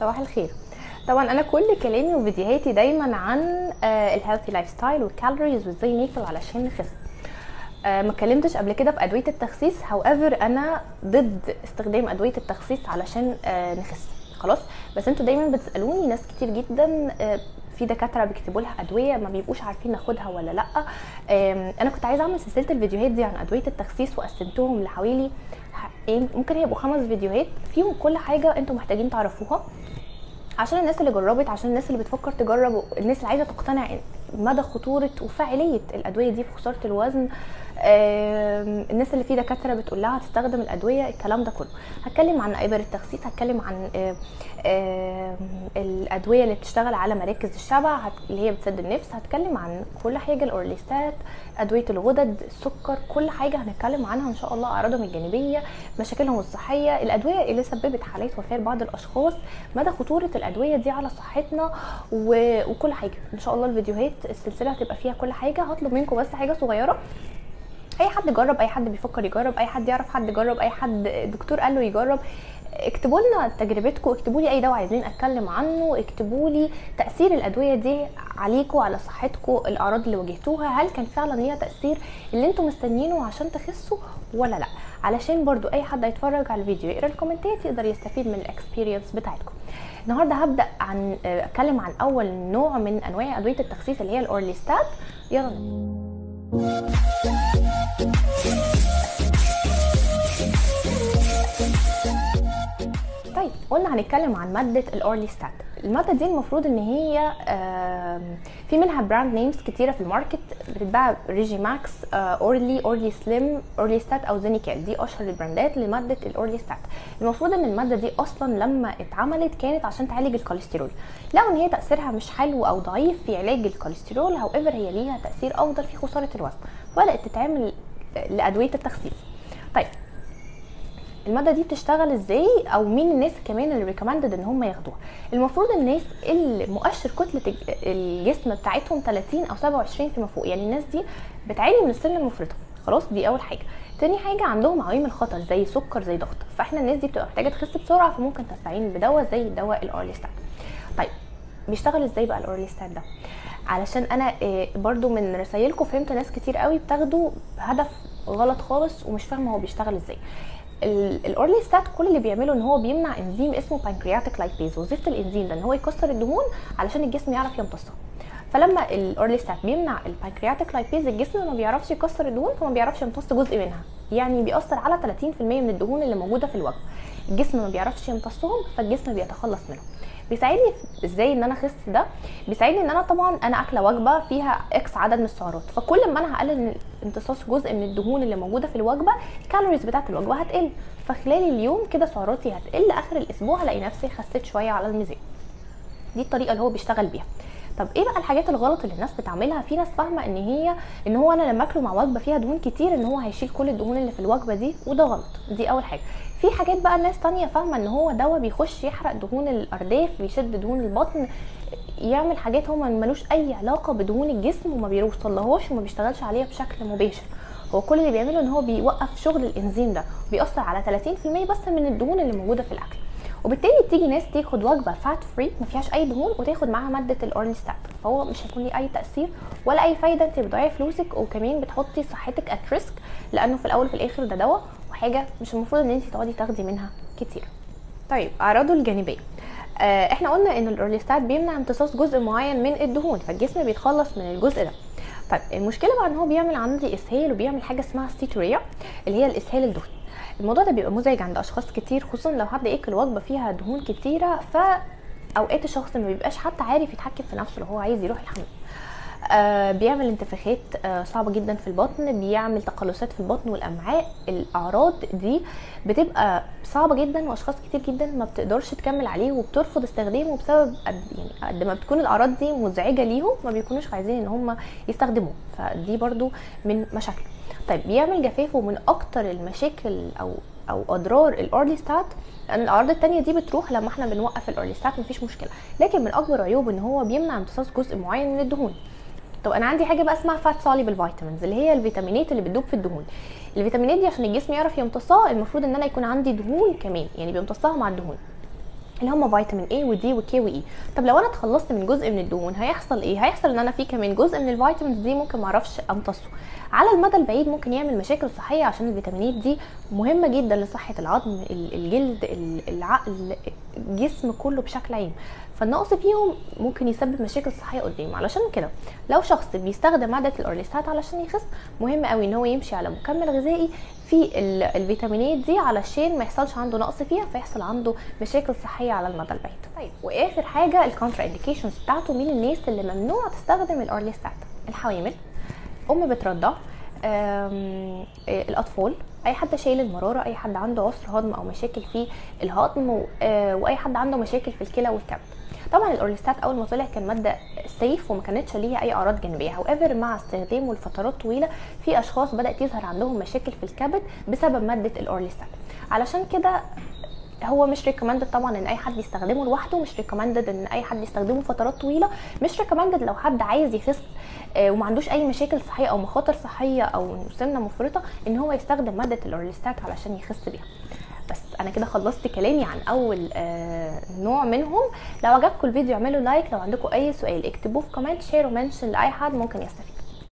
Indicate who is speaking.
Speaker 1: صباح الخير. طبعا أنا كل كلامي وفيديوهاتي دايما عن ال healthy lifestyle وال calories وإزاي ناكل علشان نخس. آه، ما اتكلمتش قبل كده في أدوية التخسيس. However أنا ضد استخدام أدوية التخسيس علشان آه، نخس. خلاص؟ بس أنتوا دايما بتسألوني ناس كتير جدا آه، في دكاترة بيكتبوا لها أدوية ما بيبقوش عارفين ناخدها ولا لأ. أنا كنت عايزة أعمل سلسلة الفيديوهات دي عن أدوية التخسيس وقسمتهم لحوالي ممكن يبقوا خمس فيديوهات فيهم كل حاجة أنتوا محتاجين تعرفوها عشان الناس اللي جربت عشان الناس اللي بتفكر تجرب الناس اللي عايزة تقتنع مدى خطورة وفاعلية الأدوية دي في خسارة الوزن. الناس اللي في دكاترة بتقول لها تستخدم الأدوية الكلام ده كله. هتكلم عن ابر التخسيس هتكلم عن الأدوية اللي بتشتغل على مراكز الشبع اللي هي بتسد النفس. هتكلم عن كل حاجة الأورليستات أدوية الغدد السكر كل حاجة هنتكلم عنها إن شاء الله. أعراضهم الجانبية مشاكلهم الصحية. الأدوية اللي سببت حالات وفاة لبعض الأشخاص مدى خطورة الأدوية دي على صحتنا. وكل حاجة. إن شاء الله الفيديوهات السلسلة هتبقى فيها كل حاجة هطلب منكم بس حاجة صغيرة. أي حد جرب أي حد بيفكر يجرب أي حد يعرف حد جرب أي حد دكتور قال له يجرب اكتبوا لنا تجربتكم اكتبوا لي أي دواء عايزين أتكلم عنه اكتبوا لي تأثير الأدوية دي عليكم على صحتكم الأعراض اللي واجهتوها هل كان فعلا ليها تأثير اللي أنتم مستنيينه عشان تخسوا ولا لأ؟ علشان برضو أي حد هيتفرج على الفيديو يقرأ ال commentات يقدر يستفيد من ال experience بتاعتكم. النهارده هبدأ عن أتكلم عن أول نوع من أنواع أدوية التخسيس اللي هي ال Orlistat يلا. قلنا هنتكلم عن مادة ال Orlistat المادة دي المفروض إن هي في منها brand names كتيرة في ال market بتتباع Regimax Orly Orly Slim Orlistat أو Xenical دي أشهر ال brandات لمادة ال Orlistat المفروض إن المادة دي أصلا لما اتعملت كانت عشان تعالج الكوليسترول. لو إن هي تأثيرها مش حلو أو ضعيف في علاج الكوليسترول هاو هي ليها تأثير أفضل في خسارة الوزن. بدأت تتعمل لأدوية التخسيس. طيب المادة دي بتشتغل إزاي؟ أو مين الناس كمان اللي recommended إن هم ياخدوها؟ المفروض الناس اللي مؤشر كتلة الج- الجسم بتاعتهم 30 أو 27 فيما فوق يعني الناس دي بتعاني من السمنه المفرطة. خلاص دي أول حاجة. تاني حاجة عندهم عوامل خطر زي سكر زي ضغط. فإحنا الناس دي بتبقى محتاجة تخس بسرعة فممكن تستعين بدواء زي دواء ال Orlistat طيب بيشتغل إزاي بقى ال Orlistat ده؟ علشان أنا آه، برضو من رسايلكم فهمت ناس كتير قوي بتاخده بهدف غلط خالص ومش فاهمة هو بيشتغل إزاي. ال- ال Orlistat كل اللي بيعمله إن هو بيمنع إنزيم اسمه pancreatic lipase وظيفه الإنزيم ده إن هو يكسر الدهون علشان الجسم يعرف يمتصها فلما ال Orlistat بيمنع ال pancreatic lipase الجسم ما بيعرفش يكسر الدهون فما بيعرفش يمتص جزء منها. يعني بيأثر على 30% من الدهون اللي موجودة في الوجبه الجسم ما بيعرفش يمتصهم فالجسم بيتخلص منهم. بيساعدني إزاي إن أنا أخس ده؟ بيساعدني إن أنا طبعا أنا أكلة وجبة فيها X عدد من السعرات. فكل ما أنا هقلل امتصاص جزء من الدهون اللي موجودة في الوجبة الكالوريز بتاعت الوجبة هتقل. فخلال اليوم كده سعراتي هتقل. آخر الأسبوع هلاقي نفسي خسيت شوية على الميزان. دي الطريقة اللي هو بيشتغل بيها. طب إيه بقى الحاجات الغلط اللي الناس بتعملها؟ في ناس فاهمة إن هي إن هو أنا لما أكله مع وجبة فيها دهون كتير إن هو هيشيل كل الدهون اللي في الوجبة دي وده غلط. دي أول حاجة. في حاجات بقى الناس تانية فاهمة إن هو دواء بيخش يحرق دهون الأرداف بيشد دهون البطن. يعمل حاجات هو ملوش أي علاقة بدهون الجسم وما بيوصلهاش وما بيشتغلش عليها بشكل مباشر. هو كل اللي بيعمله إن هو بيوقف شغل الإنزيم ده. بيأثر على 30% بس من الدهون اللي موجودة في الأكل. وبالتالي تيجي ناس تاخد وجبة fat free ما فيهاش أي دهون وتاخد معاها مادة ال Orlistat فهو مش هيكون ليه أي تأثير ولا أي فايدة. أنت بتضيعي فلوسك وكمان بتحطي صحتك at risk لأنه في الأول وفي الآخر ده دواء وحاجة مش المفروض إن أنت تقعدي تاخدي منها كتير. طيب أعراضه الجانبية. إحنا قلنا إن ال Orlistat بيمنع امتصاص جزء معين من الدهون فالجسم بيتخلص من الجزء ده. طيب المشكلة بقى إن هو بيعمل عندي إسهال وبيعمل حاجة اسمها ستيتوريا اللي هي الإسهال الدهني الموضوع ده بيبقى مزعج عند أشخاص كتير خصوصا لو حد ياكل وجبه فيها دهون كتيرة فأوقات الشخص ما بيبقاش حتى عارف يتحكم في نفسه لو هو عايز يروح الحمام آه بيعمل انتفاخات آه صعبة جدا في البطن بيعمل تقلصات في البطن والأمعاء الأعراض دي بتبقى صعبة جدا وأشخاص كتير جدا ما بتقدرش تكمل عليه وبترفض استخدامه بسبب قد يعني قد ما بتكون الأعراض دي مزعجة ليهم ما بيكونوش عايزين إن هم يستخدموه. فدي برضو من مشاكله. طيب بيعمل جفاف ومن أكتر المشاكل أو أو أضرار ال Orlistat لأن الأعراض التانية دي بتروح لما إحنا بنوقف ال Orlistat مفيش مشكلة. لكن من أكبر عيوبه إن هو بيمنع امتصاص جزء معين من الدهون. طب أنا عندي حاجة بقى اسمها fat soluble vitamins اللي هي الفيتامينات اللي بتدوب في الدهون. الفيتامينات دي عشان الجسم يعرف يمتصها المفروض إن أنا يكون عندي دهون كمان يعني بيمتصها مع الدهون. اللي هم فيتامين A و D و K و E طب لو أنا اتخلصت من جزء من الدهون هيحصل إيه؟ هيحصل إن أنا في كمان جزء من ال vitamins دي ممكن معرفش أمتصه. على المدى البعيد ممكن يعمل مشاكل صحية عشان الفيتامينات دي مهمة جدا لصحة العظم الجلد العقل الجسم كله بشكل عام. فالنقص فيهم ممكن يسبب مشاكل صحية قدام علشان كده لو شخص بيستخدم ماده ال Orlistat علشان يخس مهم قوي إن هو يمشي على مكمل غذائي في الفيتامينات دي علشان ما يحصلش عنده نقص فيها فيحصل عنده مشاكل صحية على المدى البعيد. طيب. وآخر حاجة ال contraindications بتاعته مين الناس اللي ممنوع تستخدم الاورليستات الحوامل أم بترضع الأطفال. أي حد شايل المرارة أي حد عنده عسر هضم أو مشاكل في الهضم وأي حد عنده مشاكل في الكلى والكبد. طبعا الاورليستات أول ما طلع كان مادة safe وما كانتش ليها أي أعراض جانبية. however مع استخدامه لفترات طويلة في أشخاص بدأت يظهر عندهم مشاكل في الكبد بسبب مادة الاورليستات علشان كده هو مش recommended طبعا إن أي حد يستخدمه لوحده مش recommended إن أي حد يستخدمه فترات طويلة مش recommended لو حد عايز يخس وما عندوش أي مشاكل صحية أو مخاطر صحية أو سمنه مفرطة إن هو يستخدم مادة الاورليستات علشان يخس بيها. بس أنا كده خلصت كلامي عن أول آه نوع منهم. لو عجبكم الفيديو اعملوا like لو عندكم أي سؤال اكتبوه في comment share و mention لأي حد ممكن يستفيد.